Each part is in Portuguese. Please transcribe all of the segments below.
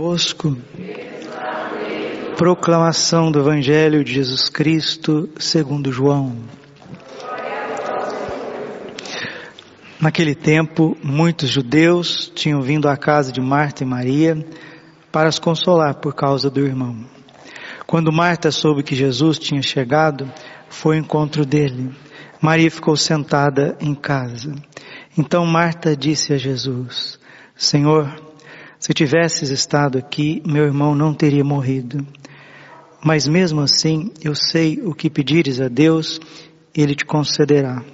Vosco. Proclamação do Evangelho de Jesus Cristo segundo João. Naquele tempo, muitos judeus tinham vindo à casa de Marta e Maria para as consolar por causa do irmão. Quando Marta soube que Jesus tinha chegado, foi ao encontro dele. Maria ficou sentada em casa. Então Marta disse a Jesus: Senhor, se tivesses estado aqui, meu irmão não teria morrido. Mas mesmo assim, eu sei o que pedires a Deus, Ele te concederá.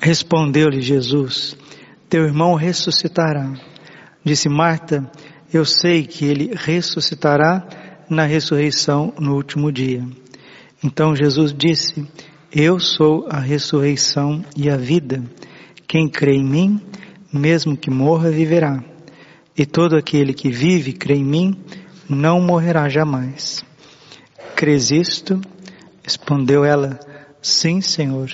Respondeu-lhe Jesus, teu irmão ressuscitará. Disse Marta, eu sei que ele ressuscitará na ressurreição no último dia. Então Jesus disse, eu sou a ressurreição e a vida. Quem crê em mim, mesmo que morra, viverá. E todo aquele que vive e crê em mim, não morrerá jamais. Crês isto? Respondeu ela, sim, Senhor.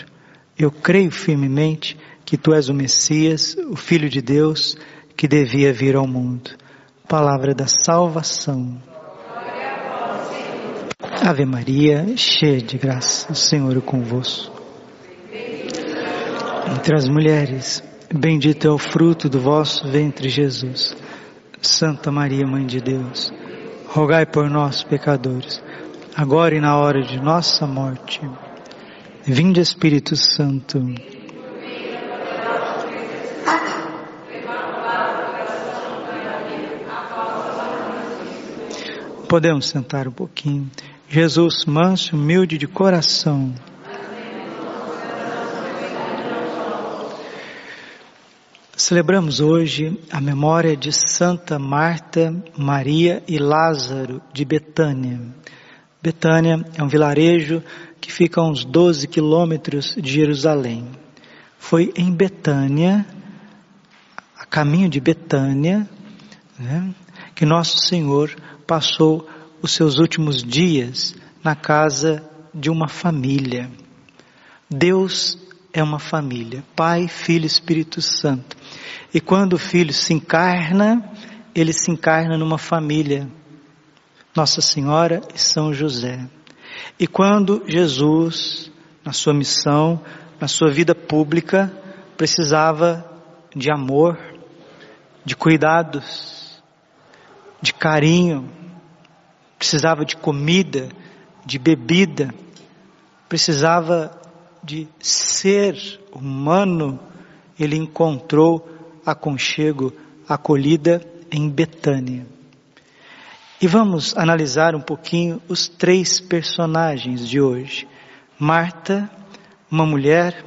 Eu creio firmemente que tu és o Messias, o Filho de Deus, que devia vir ao mundo. Palavra da salvação. Ave Maria, cheia de graça, o Senhor é convosco. Entre as mulheres, bendito é o fruto do vosso ventre, Jesus. Santa Maria, Mãe de Deus, rogai por nós, pecadores, agora e na hora de nossa morte. Vinde Espírito Santo. Podemos sentar um pouquinho. Jesus, manso, humilde de coração. Celebramos hoje a memória de Santa Marta, Maria e Lázaro de Betânia. Betânia é um vilarejo que fica a uns 12 quilômetros de Jerusalém. Foi em Betânia, a caminho de Betânia, né, que Nosso Senhor passou os seus últimos dias na casa de uma família. Deus é uma família, Pai, Filho, Espírito Santo. E quando o Filho se encarna, ele se encarna numa família. Nossa Senhora e São José. E quando Jesus, na sua missão, na sua vida pública, precisava de amor, de cuidados, de carinho, precisava de comida, de bebida, precisava de ser humano, ele encontrou aconchego, acolhida em Betânia. E vamos analisar um pouquinho os três personagens de hoje. Marta, uma mulher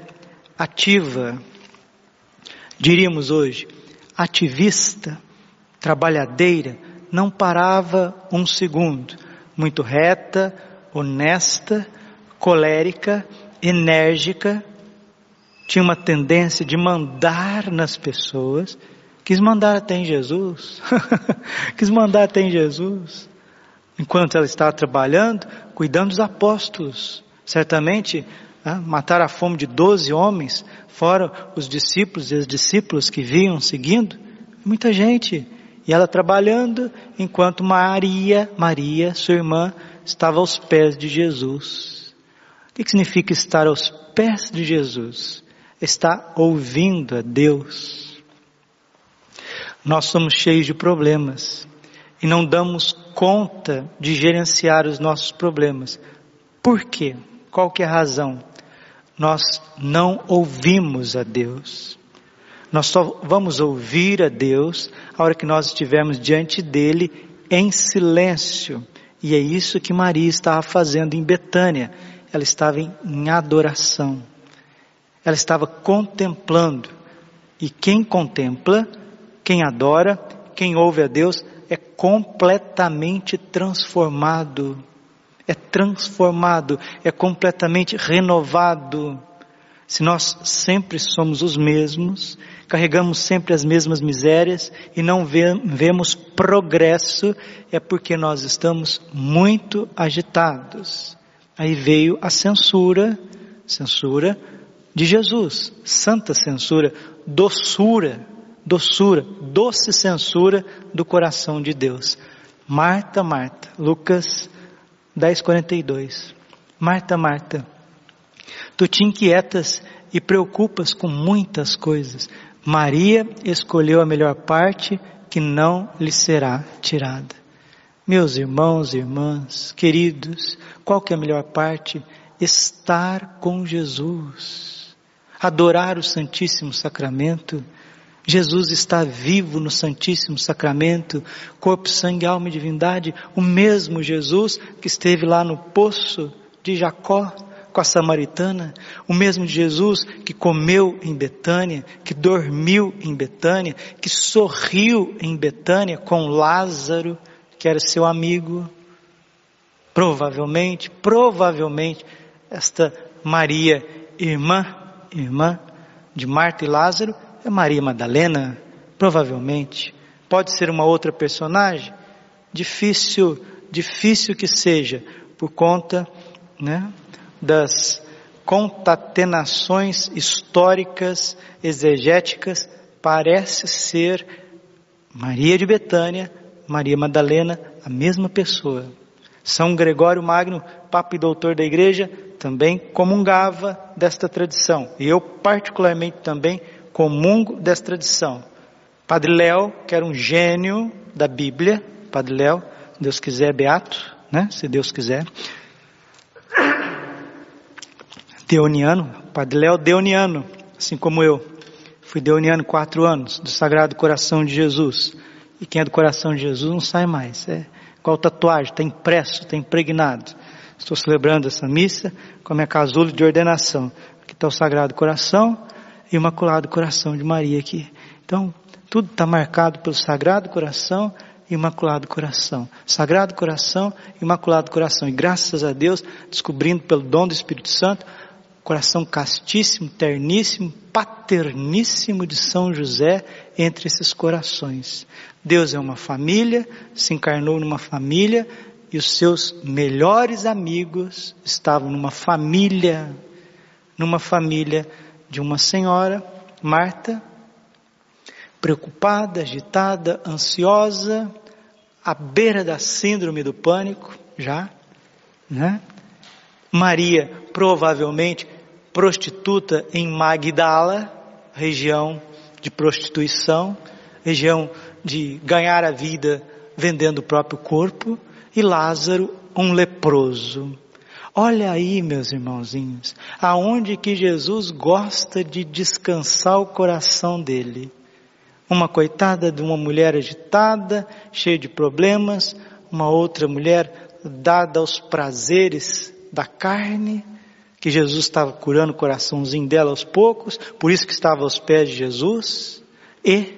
ativa, diríamos hoje, ativista, trabalhadeira, não parava um segundo, muito reta, honesta, colérica, enérgica, tinha uma tendência de mandar nas pessoas, quis mandar até em Jesus, quis mandar até em Jesus. Enquanto ela estava trabalhando, cuidando dos apóstolos, certamente né, matar a fome de doze homens, fora os discípulos e as discípulas que vinham seguindo, muita gente. E ela trabalhando, enquanto Maria, Maria, sua irmã, estava aos pés de Jesus. O que significa estar aos pés de Jesus? Está ouvindo a Deus. Nós somos cheios de problemas e não damos conta de gerenciar os nossos problemas. Por quê? Qual que é a razão? Nós não ouvimos a Deus. Nós só vamos ouvir a Deus a hora que nós estivermos diante dele em silêncio. E é isso que Maria estava fazendo em Betânia. Ela estava em adoração. Ela estava contemplando. E quem contempla, quem adora, quem ouve a Deus, é completamente transformado. É transformado, é completamente renovado. Se nós sempre somos os mesmos, carregamos sempre as mesmas misérias e não vemos progresso, é porque nós estamos muito agitados. Aí veio a censura, censura de Jesus, santa censura, doçura, doçura, doce censura do coração de Deus. Marta, Marta, Lucas 10:42. Marta, Marta, tu te inquietas e preocupas com muitas coisas. Maria escolheu a melhor parte que não lhe será tirada. Meus irmãos e irmãs, queridos, qual que é a melhor parte? Estar com Jesus. Adorar o Santíssimo Sacramento. Jesus está vivo no Santíssimo Sacramento, corpo, sangue, alma e divindade, o mesmo Jesus que esteve lá no poço de Jacó com a samaritana, o mesmo Jesus que comeu em Betânia, que dormiu em Betânia, que sorriu em Betânia com Lázaro, que era seu amigo. Provavelmente, provavelmente, esta Maria, irmã, irmã de Marta e Lázaro, é Maria Madalena, provavelmente. Pode ser uma outra personagem? Difícil, difícil que seja, por conta, né, das contatenações históricas, exegéticas, parece ser Maria de Betânia, Maria Madalena, a mesma pessoa. São Gregório Magno, Papa e Doutor da Igreja, também comungava desta tradição. E eu, particularmente, também comungo desta tradição. Padre Léo, que era um gênio da Bíblia, Padre Léo, Deus quiser, beato, né? Se Deus quiser. Deoniano, Padre Léo Deoniano, assim como eu. Fui Deoniano quatro anos, do Sagrado Coração de Jesus. E quem é do Coração de Jesus não sai mais. É igual tatuagem, está impresso, está impregnado. Estou celebrando essa missa com a minha casulo de ordenação. Aqui está o Sagrado Coração e o Imaculado Coração de Maria aqui. Então, tudo está marcado pelo Sagrado Coração e Imaculado Coração. Sagrado Coração, Imaculado Coração. E graças a Deus, descobrindo pelo dom do Espírito Santo, coração castíssimo, terníssimo, paterníssimo de São José entre esses corações. Deus é uma família, se encarnou numa família e os seus melhores amigos estavam numa família, numa família de uma senhora, Marta, preocupada, agitada, ansiosa, à beira da síndrome do pânico, já, né? Maria, provavelmente, prostituta em Magdala, região de prostituição, região de ganhar a vida vendendo o próprio corpo, e Lázaro, um leproso. Olha aí, meus irmãozinhos, aonde que Jesus gosta de descansar o coração dele. Uma coitada de uma mulher agitada, cheia de problemas, uma outra mulher dada aos prazeres da carne, que Jesus estava curando o coraçãozinho dela aos poucos, por isso que estava aos pés de Jesus, e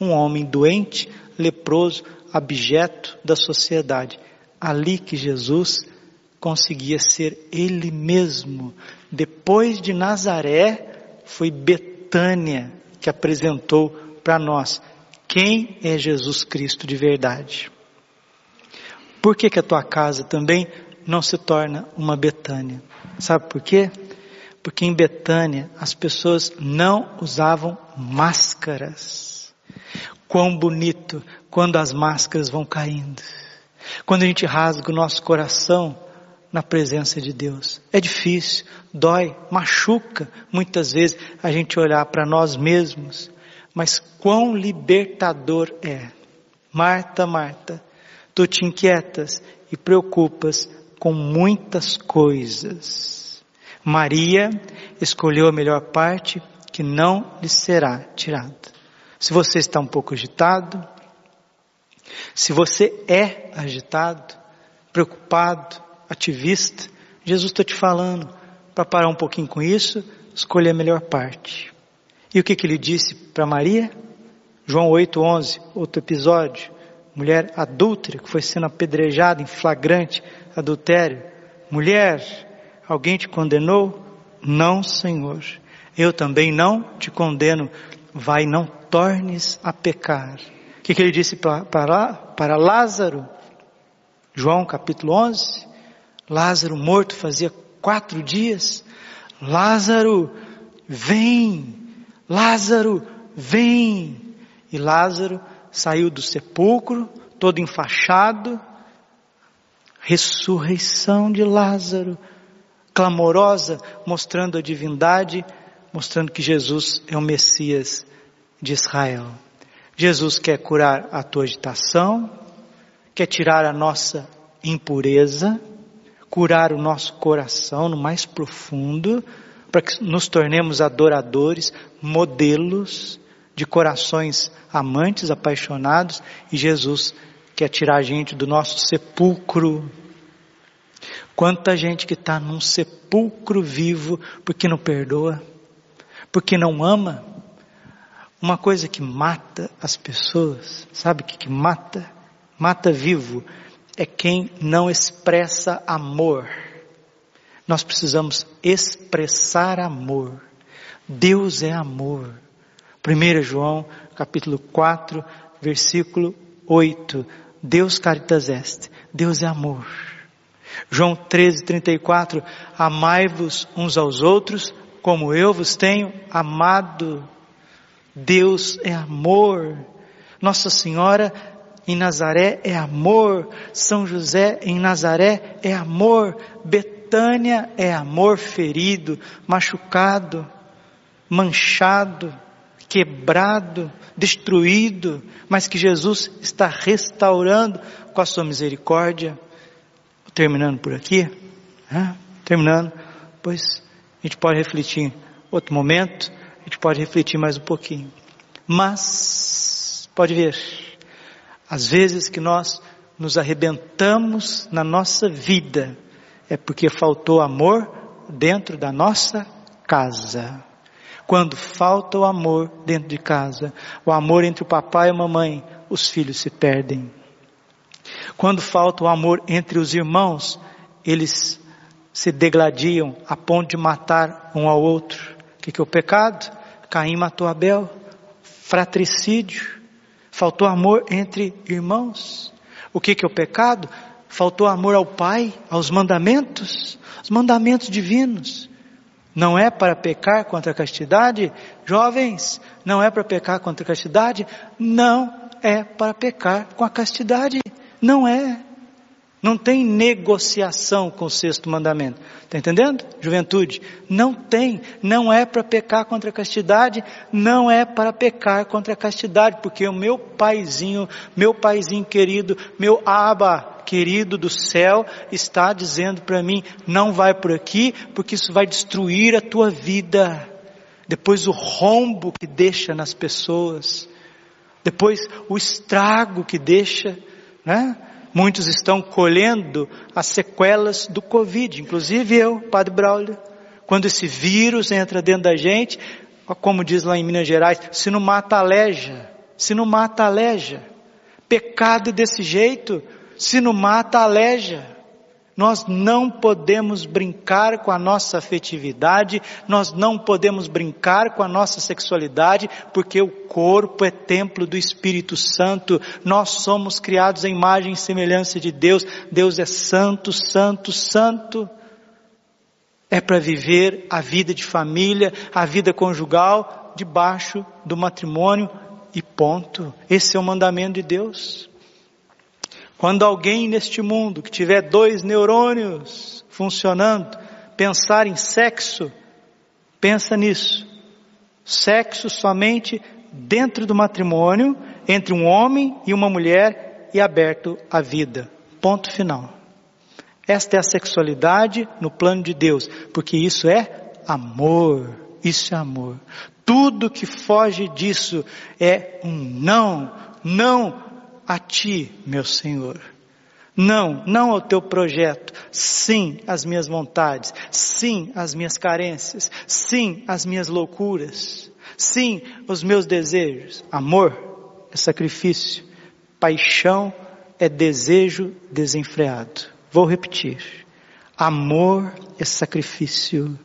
um homem doente, leproso, abjeto da sociedade. Ali que Jesus conseguia ser ele mesmo. Depois de Nazaré, foi Betânia que apresentou para nós quem é Jesus Cristo de verdade. Por que, que a tua casa também não se torna uma Betânia? Sabe por quê? Porque em Betânia as pessoas não usavam máscaras. Quão bonito quando as máscaras vão caindo. Quando a gente rasga o nosso coração na presença de Deus. É difícil, dói, machuca muitas vezes a gente olhar para nós mesmos. Mas quão libertador é. Marta, Marta, tu te inquietas e preocupas com muitas coisas. Maria escolheu a melhor parte que não lhe será tirada. Se você está um pouco agitado, se você é agitado, preocupado, ativista, Jesus está te falando para parar um pouquinho com isso, escolher a melhor parte. E o que, que ele disse para Maria? João 8,11, outro episódio. Mulher adúltera que foi sendo apedrejada em flagrante adultério. Mulher, alguém te condenou? Não, Senhor. Eu também não te condeno. Vai, não tornes a pecar. O que, que ele disse para, para, para Lázaro? João capítulo 11. Lázaro morto fazia quatro dias. Lázaro, vem. Lázaro, vem. E Lázaro saiu do sepulcro, todo enfaixado. Ressurreição de Lázaro, clamorosa, mostrando a divindade, mostrando que Jesus é o Messias de Israel. Jesus quer curar a tua agitação, quer tirar a nossa impureza, curar o nosso coração no mais profundo, para que nos tornemos adoradores, modelos de corações amantes, apaixonados, e Jesus quer tirar a gente do nosso sepulcro. Quanta gente que está num sepulcro vivo porque não perdoa, porque não ama. Uma coisa que mata as pessoas, sabe o que, que mata? Mata vivo é quem não expressa amor. Nós precisamos expressar amor. Deus é amor. 1 João, capítulo 4, versículo 8. Deus caritas est. Deus é amor. João 13, 34. Amai-vos uns aos outros, como eu vos tenho amado. Deus é amor. Nossa Senhora em Nazaré é amor, São José em Nazaré é amor, Betânia é amor ferido, machucado, manchado, quebrado, destruído, mas que Jesus está restaurando com a sua misericórdia. Terminando por aqui, né? terminando, pois a gente pode refletir outro momento, a gente pode refletir mais um pouquinho. Mas, pode ver, às vezes que nós nos arrebentamos na nossa vida, é porque faltou amor dentro da nossa casa. Quando falta o amor dentro de casa, o amor entre o papai e a mamãe, os filhos se perdem. Quando falta o amor entre os irmãos, eles se degladiam a ponto de matar um ao outro. O que, que é o pecado? Caim matou Abel. Fratricídio. Faltou amor entre irmãos. O que, que é o pecado? Faltou amor ao Pai, aos mandamentos, os mandamentos divinos. Não é para pecar contra a castidade, jovens, não é para pecar contra a castidade, não é para pecar com a castidade, não é. Não tem negociação com o sexto mandamento. Está entendendo? Juventude. Não tem. Não é para pecar contra a castidade. Não é para pecar contra a castidade. Porque o meu paizinho, meu paizinho querido, meu aba querido do céu está dizendo para mim: não vai por aqui, porque isso vai destruir a tua vida. Depois o rombo que deixa nas pessoas. Depois o estrago que deixa, né? Muitos estão colhendo as sequelas do Covid, inclusive eu, Padre Braulio. Quando esse vírus entra dentro da gente, como diz lá em Minas Gerais, se não mata aleja, se não mata aleja. Pecado desse jeito, se não mata aleja. Nós não podemos brincar com a nossa afetividade, nós não podemos brincar com a nossa sexualidade, porque o corpo é templo do Espírito Santo, nós somos criados em imagem e semelhança de Deus, Deus é santo, santo, santo. É para viver a vida de família, a vida conjugal, debaixo do matrimônio e ponto. Esse é o mandamento de Deus. Quando alguém neste mundo que tiver dois neurônios funcionando, pensar em sexo, pensa nisso. Sexo somente dentro do matrimônio, entre um homem e uma mulher e aberto à vida. Ponto final. Esta é a sexualidade no plano de Deus, porque isso é amor. Isso é amor. Tudo que foge disso é um não, não a ti, meu Senhor. Não, não ao teu projeto. Sim, às minhas vontades. Sim, às minhas carências. Sim, às minhas loucuras. Sim, os meus desejos. Amor é sacrifício. Paixão é desejo desenfreado. Vou repetir. Amor é sacrifício.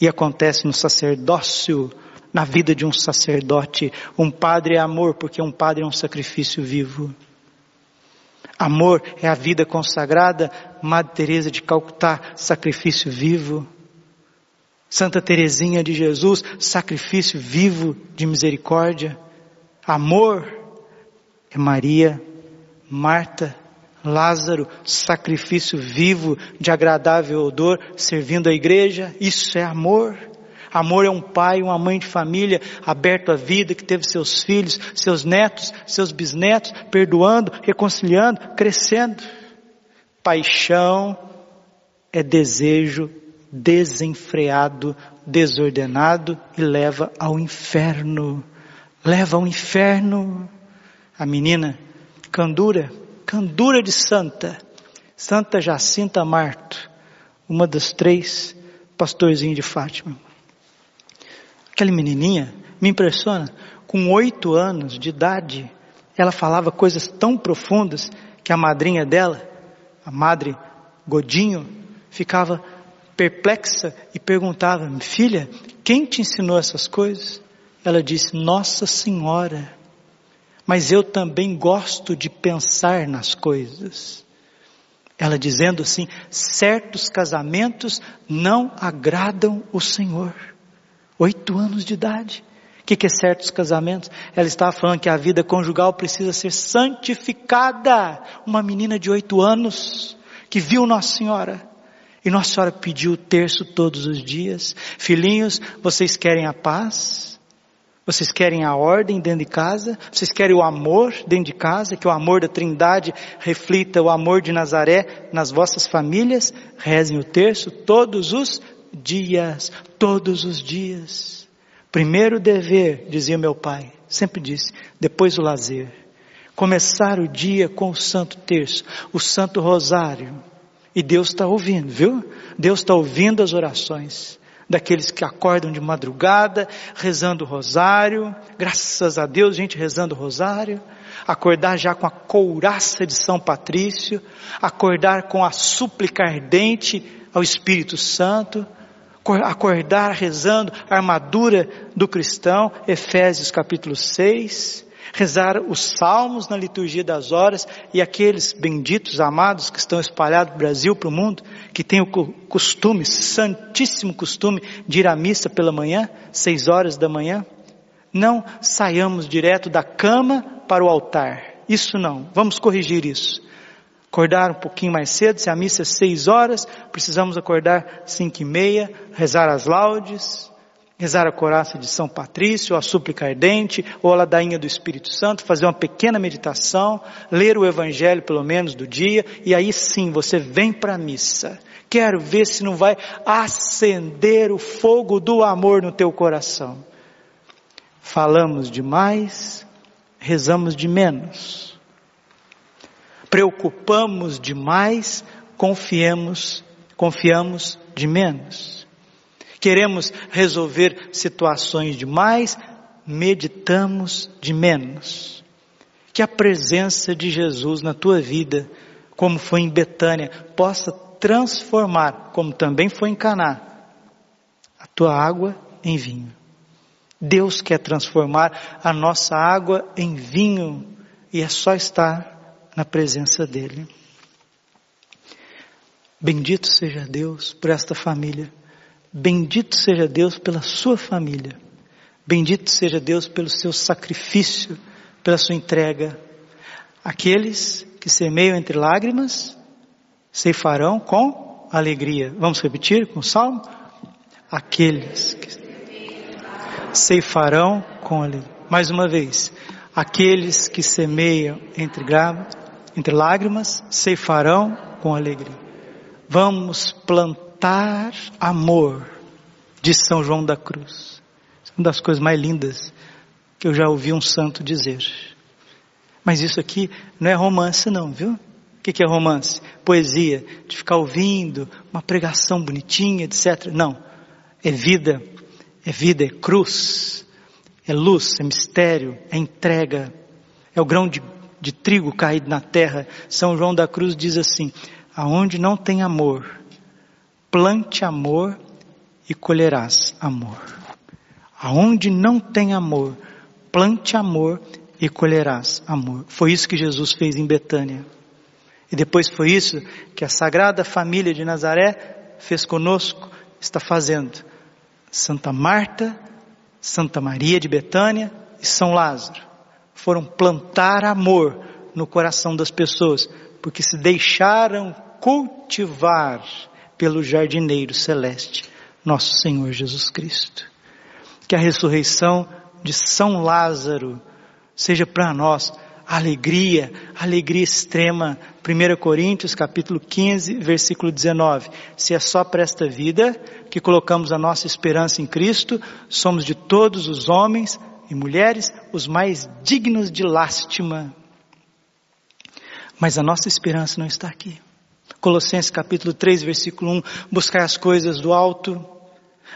E acontece no sacerdócio na vida de um sacerdote. Um padre é amor, porque um padre é um sacrifício vivo. Amor é a vida consagrada, Madre Teresa de Calcutá, sacrifício vivo. Santa Teresinha de Jesus, sacrifício vivo de misericórdia. Amor é Maria, Marta, Lázaro, sacrifício vivo de agradável odor, servindo a igreja. Isso é amor. Amor é um pai, uma mãe de família aberto à vida, que teve seus filhos, seus netos, seus bisnetos, perdoando, reconciliando, crescendo. Paixão é desejo desenfreado, desordenado e leva ao inferno. Leva ao inferno. A menina, Candura, Candura de Santa, Santa Jacinta Marto, uma das três pastorzinhos de Fátima. Aquela menininha me impressiona, com oito anos de idade, ela falava coisas tão profundas que a madrinha dela, a madre Godinho, ficava perplexa e perguntava: Filha, quem te ensinou essas coisas? Ela disse: Nossa Senhora. Mas eu também gosto de pensar nas coisas. Ela dizendo assim: certos casamentos não agradam o Senhor. Oito anos de idade. O que, que é certos casamentos? Ela estava falando que a vida conjugal precisa ser santificada. Uma menina de oito anos que viu Nossa Senhora. E Nossa Senhora pediu o terço todos os dias. Filhinhos, vocês querem a paz? Vocês querem a ordem dentro de casa? Vocês querem o amor dentro de casa? Que o amor da Trindade reflita o amor de Nazaré nas vossas famílias? Rezem o terço todos os dias, todos os dias. Primeiro dever, dizia meu pai, sempre disse, depois o lazer. Começar o dia com o Santo Terço, o Santo Rosário. E Deus está ouvindo, viu? Deus está ouvindo as orações daqueles que acordam de madrugada, rezando o rosário, graças a Deus, gente rezando o rosário, acordar já com a couraça de São Patrício, acordar com a súplica ardente ao Espírito Santo, acordar rezando a armadura do cristão, Efésios capítulo 6, rezar os salmos na liturgia das horas e aqueles benditos amados que estão espalhados do Brasil para o mundo, que têm o costume, santíssimo costume, de ir à missa pela manhã, seis horas da manhã. Não saiamos direto da cama para o altar. Isso não. Vamos corrigir isso acordar um pouquinho mais cedo, se a missa é seis horas, precisamos acordar cinco e meia, rezar as laudes, rezar a coraça de São Patrício, a súplica ardente, ou a ladainha do Espírito Santo, fazer uma pequena meditação, ler o Evangelho pelo menos do dia, e aí sim você vem para a missa. Quero ver se não vai acender o fogo do amor no teu coração. Falamos demais, rezamos de menos preocupamos demais, confiemos, confiamos de menos. Queremos resolver situações demais, meditamos de menos. Que a presença de Jesus na tua vida, como foi em Betânia, possa transformar, como também foi em Caná, a tua água em vinho. Deus quer transformar a nossa água em vinho e é só estar na presença dEle. Bendito seja Deus por esta família. Bendito seja Deus pela sua família. Bendito seja Deus pelo seu sacrifício, pela sua entrega. Aqueles que semeiam entre lágrimas, ceifarão com alegria. Vamos repetir com o salmo? Aqueles que ceifarão com alegria. Mais uma vez. Aqueles que semeiam entre entre lágrimas, ceifarão com alegria. Vamos plantar amor, de São João da Cruz. Uma das coisas mais lindas que eu já ouvi um santo dizer. Mas isso aqui não é romance não, viu? O que é romance? Poesia, de ficar ouvindo uma pregação bonitinha, etc. Não. É vida, é vida, é cruz, é luz, é mistério, é entrega, é o grão de de trigo caído na terra, São João da Cruz diz assim: aonde não tem amor, plante amor e colherás amor. Aonde não tem amor, plante amor e colherás amor. Foi isso que Jesus fez em Betânia. E depois foi isso que a Sagrada Família de Nazaré fez conosco, está fazendo Santa Marta, Santa Maria de Betânia e São Lázaro foram plantar amor no coração das pessoas, porque se deixaram cultivar pelo jardineiro celeste, nosso Senhor Jesus Cristo. Que a ressurreição de São Lázaro seja para nós alegria, alegria extrema. 1 Coríntios capítulo 15, versículo 19. Se é só para esta vida que colocamos a nossa esperança em Cristo, somos de todos os homens e mulheres os mais dignos de lástima. Mas a nossa esperança não está aqui. Colossenses capítulo 3, versículo 1, buscar as coisas do alto,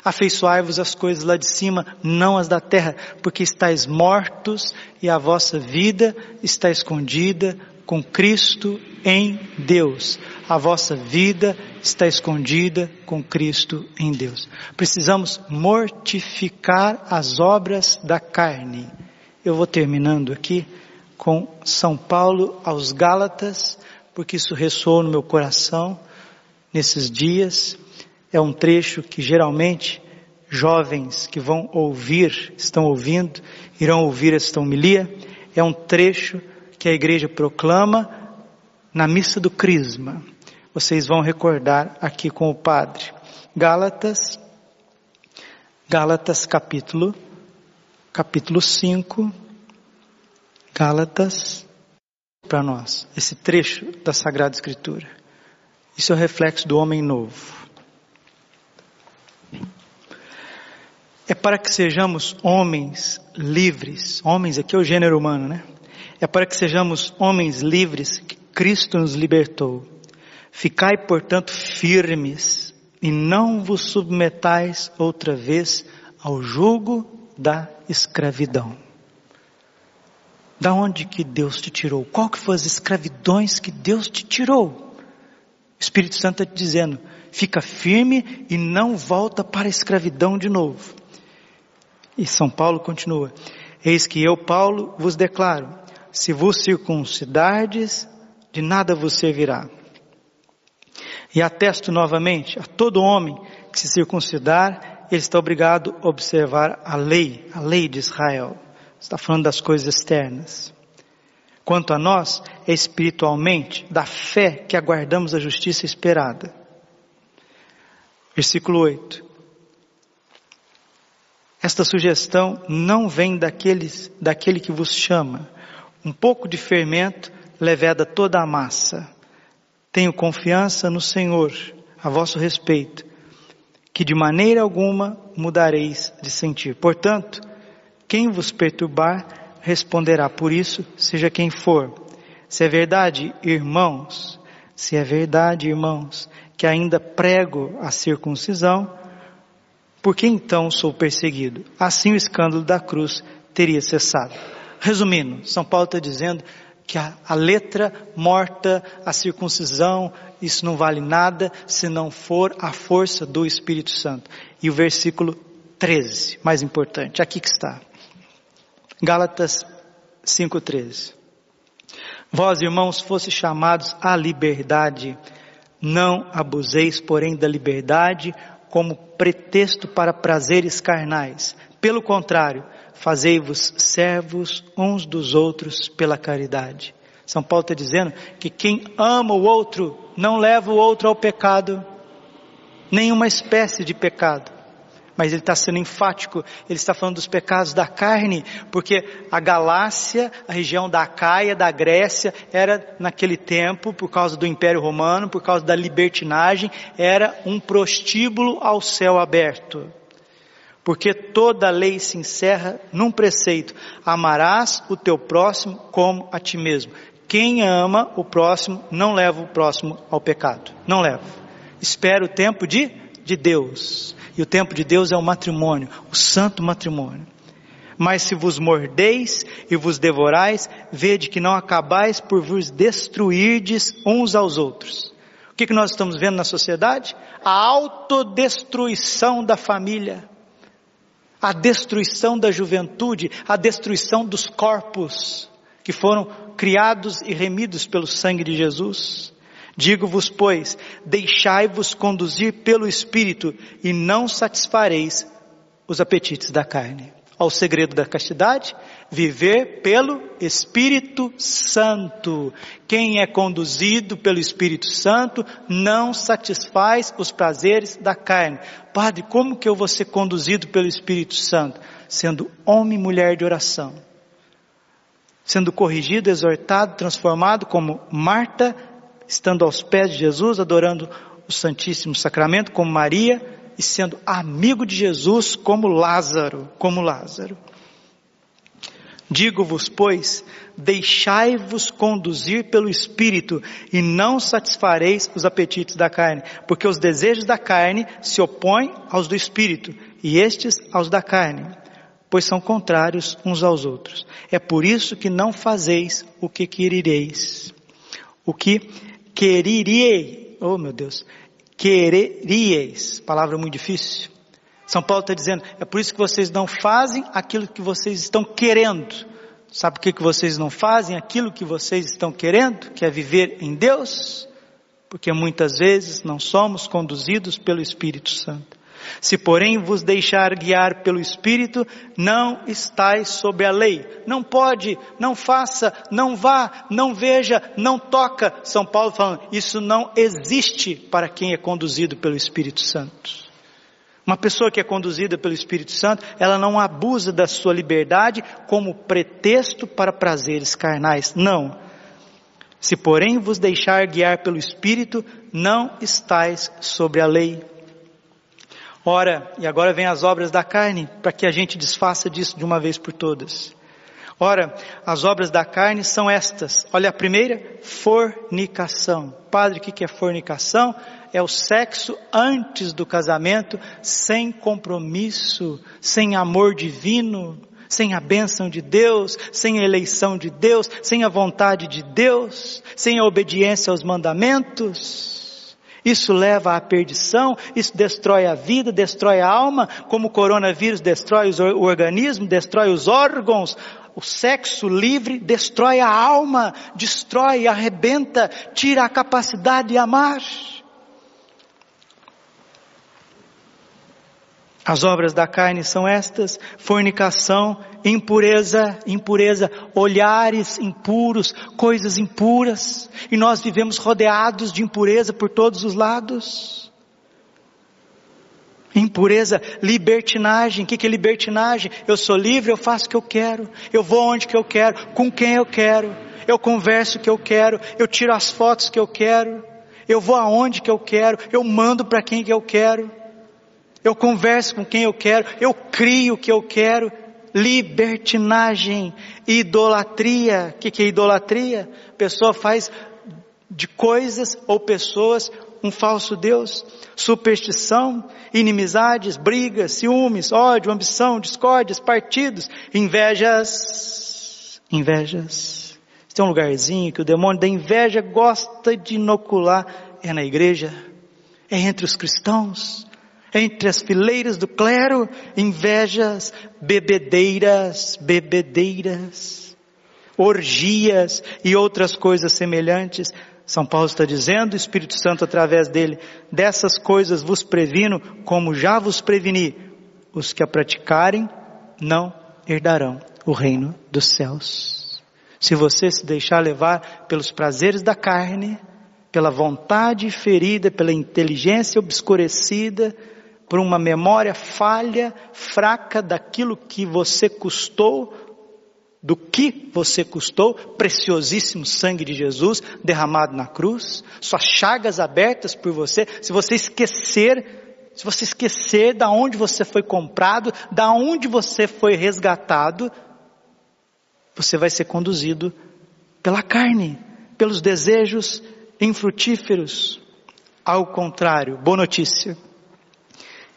afeiçoai-vos as coisas lá de cima, não as da terra, porque estáis mortos e a vossa vida está escondida com Cristo em Deus. A vossa vida está escondida com Cristo em Deus. Precisamos mortificar as obras da carne. Eu vou terminando aqui com São Paulo aos Gálatas, porque isso ressoou no meu coração nesses dias. É um trecho que geralmente jovens que vão ouvir, estão ouvindo, irão ouvir esta homilia. É um trecho que a igreja proclama na missa do Crisma. Vocês vão recordar aqui com o padre. Gálatas, Gálatas capítulo, capítulo 5, Gálatas, para nós, esse trecho da Sagrada Escritura. Isso é o reflexo do homem novo. É para que sejamos homens livres, homens aqui é o gênero humano, né? É para que sejamos homens livres que Cristo nos libertou. Ficai, portanto, firmes e não vos submetais outra vez ao jugo da escravidão. Da onde que Deus te tirou? Qual que foram as escravidões que Deus te tirou? O Espírito Santo está te dizendo, fica firme e não volta para a escravidão de novo. E São Paulo continua, eis que eu, Paulo, vos declaro, se vos circuncidardes, de nada vos servirá. E atesto novamente a todo homem que se circuncidar, ele está obrigado a observar a lei, a lei de Israel. Está falando das coisas externas. Quanto a nós, é espiritualmente da fé que aguardamos a justiça esperada. Versículo 8. Esta sugestão não vem daqueles, daquele que vos chama. Um pouco de fermento leveda toda a massa. Tenho confiança no Senhor, a vosso respeito, que de maneira alguma mudareis de sentir. Portanto, quem vos perturbar responderá por isso, seja quem for. Se é verdade, irmãos, se é verdade, irmãos, que ainda prego a circuncisão, por que então sou perseguido? Assim o escândalo da cruz teria cessado. Resumindo, São Paulo está dizendo que a, a, letra morta, a circuncisão, isso não vale nada se não for a força do Espírito Santo. E o versículo 13, mais importante, aqui que está. Gálatas 5,13. Vós, irmãos, fosse chamados à liberdade, não abuseis, porém, da liberdade como pretexto para prazeres carnais. Pelo contrário, fazei-vos servos uns dos outros pela caridade. São Paulo está dizendo que quem ama o outro não leva o outro ao pecado, nenhuma espécie de pecado mas ele está sendo enfático, ele está falando dos pecados da carne, porque a Galácia, a região da Acaia, da Grécia, era naquele tempo, por causa do Império Romano, por causa da libertinagem, era um prostíbulo ao céu aberto. Porque toda lei se encerra num preceito: amarás o teu próximo como a ti mesmo. Quem ama o próximo não leva o próximo ao pecado. Não leva. Espera o tempo de, de Deus. E o tempo de Deus é o matrimônio, o santo matrimônio. Mas se vos mordeis e vos devorais, vede que não acabais por vos destruirdes uns aos outros. O que, que nós estamos vendo na sociedade? A autodestruição da família, a destruição da juventude, a destruição dos corpos que foram criados e remidos pelo sangue de Jesus. Digo-vos, pois, deixai-vos conduzir pelo Espírito e não satisfareis os apetites da carne. Ao segredo da castidade, viver pelo Espírito Santo. Quem é conduzido pelo Espírito Santo não satisfaz os prazeres da carne. Padre, como que eu vou ser conduzido pelo Espírito Santo? Sendo homem e mulher de oração. Sendo corrigido, exortado, transformado como Marta, estando aos pés de Jesus, adorando o Santíssimo Sacramento como Maria, e sendo amigo de Jesus como Lázaro, como Lázaro. Digo-vos, pois, deixai-vos conduzir pelo Espírito e não satisfareis os apetites da carne, porque os desejos da carne se opõem aos do Espírito e estes aos da carne, pois são contrários uns aos outros. É por isso que não fazeis o que querereis. O que querirei, oh meu Deus, quereríeis, palavra muito difícil. São Paulo está dizendo, é por isso que vocês não fazem aquilo que vocês estão querendo. Sabe por que, que vocês não fazem aquilo que vocês estão querendo, que é viver em Deus? Porque muitas vezes não somos conduzidos pelo Espírito Santo. Se porém vos deixar guiar pelo Espírito, não estáis sob a lei. Não pode, não faça, não vá, não veja, não toca. São Paulo falando, isso não existe para quem é conduzido pelo Espírito Santo. Uma pessoa que é conduzida pelo Espírito Santo, ela não abusa da sua liberdade como pretexto para prazeres carnais. Não. Se porém vos deixar guiar pelo Espírito, não estáis sobre a lei. Ora, e agora vem as obras da carne, para que a gente desfaça disso de uma vez por todas. Ora, as obras da carne são estas. Olha a primeira, fornicação. Padre, o que é fornicação? É o sexo antes do casamento, sem compromisso, sem amor divino, sem a bênção de Deus, sem a eleição de Deus, sem a vontade de Deus, sem a obediência aos mandamentos. Isso leva à perdição, isso destrói a vida, destrói a alma, como o coronavírus destrói o organismo, destrói os órgãos. O sexo livre destrói a alma, destrói, arrebenta, tira a capacidade de amar. As obras da carne são estas: fornicação, impureza, impureza, olhares impuros, coisas impuras, e nós vivemos rodeados de impureza por todos os lados. Impureza, libertinagem. O que é libertinagem? Eu sou livre, eu faço o que eu quero, eu vou onde que eu quero, com quem eu quero, eu converso o que eu quero, eu tiro as fotos que eu quero, eu vou aonde que eu quero, eu mando para quem que eu quero. Eu converso com quem eu quero, eu crio o que eu quero. Libertinagem, idolatria. O que, que é idolatria? A pessoa faz de coisas ou pessoas um falso Deus. Superstição, inimizades, brigas, ciúmes, ódio, ambição, discórdias, partidos, invejas. Invejas. Tem um lugarzinho que o demônio da inveja gosta de inocular. É na igreja, é entre os cristãos, entre as fileiras do clero, invejas, bebedeiras, bebedeiras, orgias e outras coisas semelhantes. São Paulo está dizendo, o Espírito Santo através dele, dessas coisas vos previno, como já vos preveni, os que a praticarem não herdarão o reino dos céus. Se você se deixar levar pelos prazeres da carne, pela vontade ferida, pela inteligência obscurecida, por uma memória falha, fraca daquilo que você custou, do que você custou, preciosíssimo sangue de Jesus derramado na cruz, suas chagas abertas por você, se você esquecer, se você esquecer da onde você foi comprado, da onde você foi resgatado, você vai ser conduzido pela carne, pelos desejos infrutíferos. Ao contrário, boa notícia.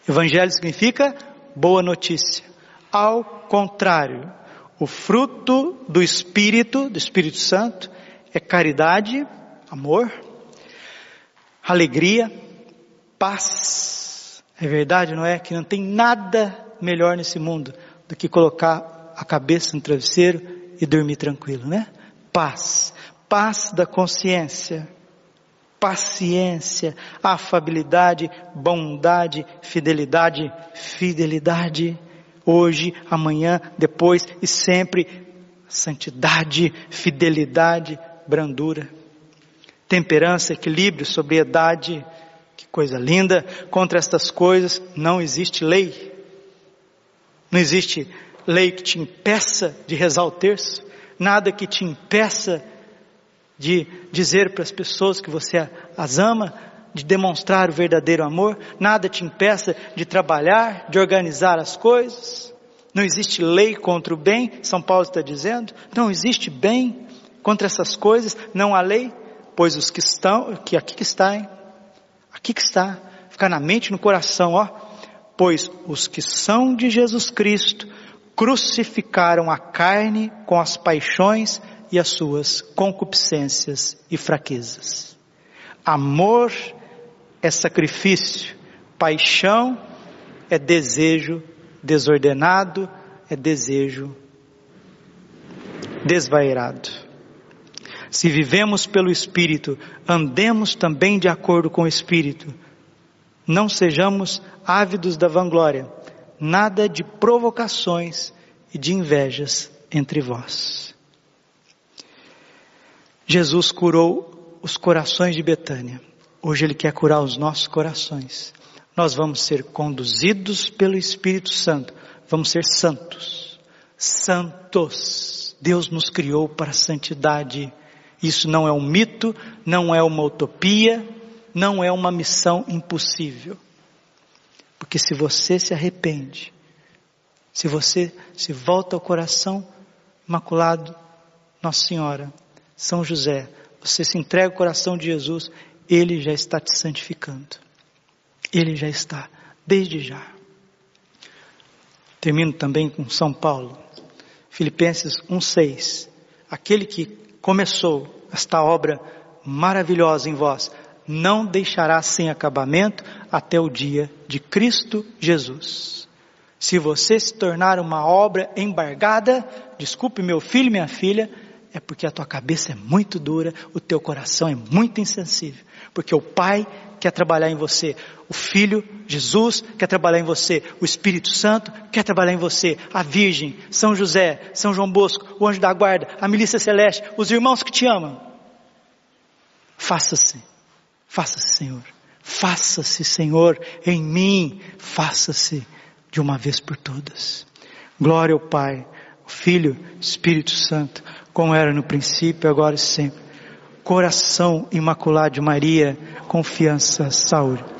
Evangelho significa boa notícia. Ao contrário, o fruto do Espírito, do Espírito Santo, é caridade, amor, alegria, paz. É verdade, não é? Que não tem nada melhor nesse mundo do que colocar a cabeça no travesseiro e dormir tranquilo, né? Paz. Paz da consciência paciência, afabilidade, bondade, fidelidade, fidelidade, hoje, amanhã, depois e sempre, santidade, fidelidade, brandura, temperança, equilíbrio, sobriedade, que coisa linda, contra estas coisas não existe lei, não existe lei que te impeça de rezar o terço, nada que te impeça de dizer para as pessoas que você as ama, de demonstrar o verdadeiro amor, nada te impeça de trabalhar, de organizar as coisas. Não existe lei contra o bem, São Paulo está dizendo. Não existe bem contra essas coisas, não há lei, pois os que estão, que aqui que está, hein? aqui que está, ficar na mente, no coração, ó. Pois os que são de Jesus Cristo crucificaram a carne com as paixões e as suas concupiscências e fraquezas. Amor é sacrifício, paixão é desejo desordenado, é desejo desvairado. Se vivemos pelo Espírito, andemos também de acordo com o Espírito. Não sejamos ávidos da vanglória, nada de provocações e de invejas entre vós. Jesus curou os corações de Betânia. Hoje Ele quer curar os nossos corações. Nós vamos ser conduzidos pelo Espírito Santo. Vamos ser santos. Santos. Deus nos criou para a santidade. Isso não é um mito, não é uma utopia, não é uma missão impossível. Porque se você se arrepende, se você se volta ao coração imaculado, Nossa Senhora, São José, você se entrega ao coração de Jesus, Ele já está te santificando. Ele já está, desde já. Termino também com São Paulo, Filipenses 1,6. Aquele que começou esta obra maravilhosa em vós, não deixará sem acabamento até o dia de Cristo Jesus. Se você se tornar uma obra embargada, desculpe meu filho e minha filha, é porque a tua cabeça é muito dura, o teu coração é muito insensível. Porque o Pai quer trabalhar em você, o Filho, Jesus, quer trabalhar em você, o Espírito Santo quer trabalhar em você, a Virgem, São José, São João Bosco, o Anjo da Guarda, a Milícia Celeste, os irmãos que te amam. Faça-se Faça-se, Senhor. Faça-se, Senhor, em mim. Faça-se de uma vez por todas. Glória ao Pai, ao Filho, Espírito Santo, como era no princípio, agora e sempre. Coração imaculado de Maria, confiança, saúde.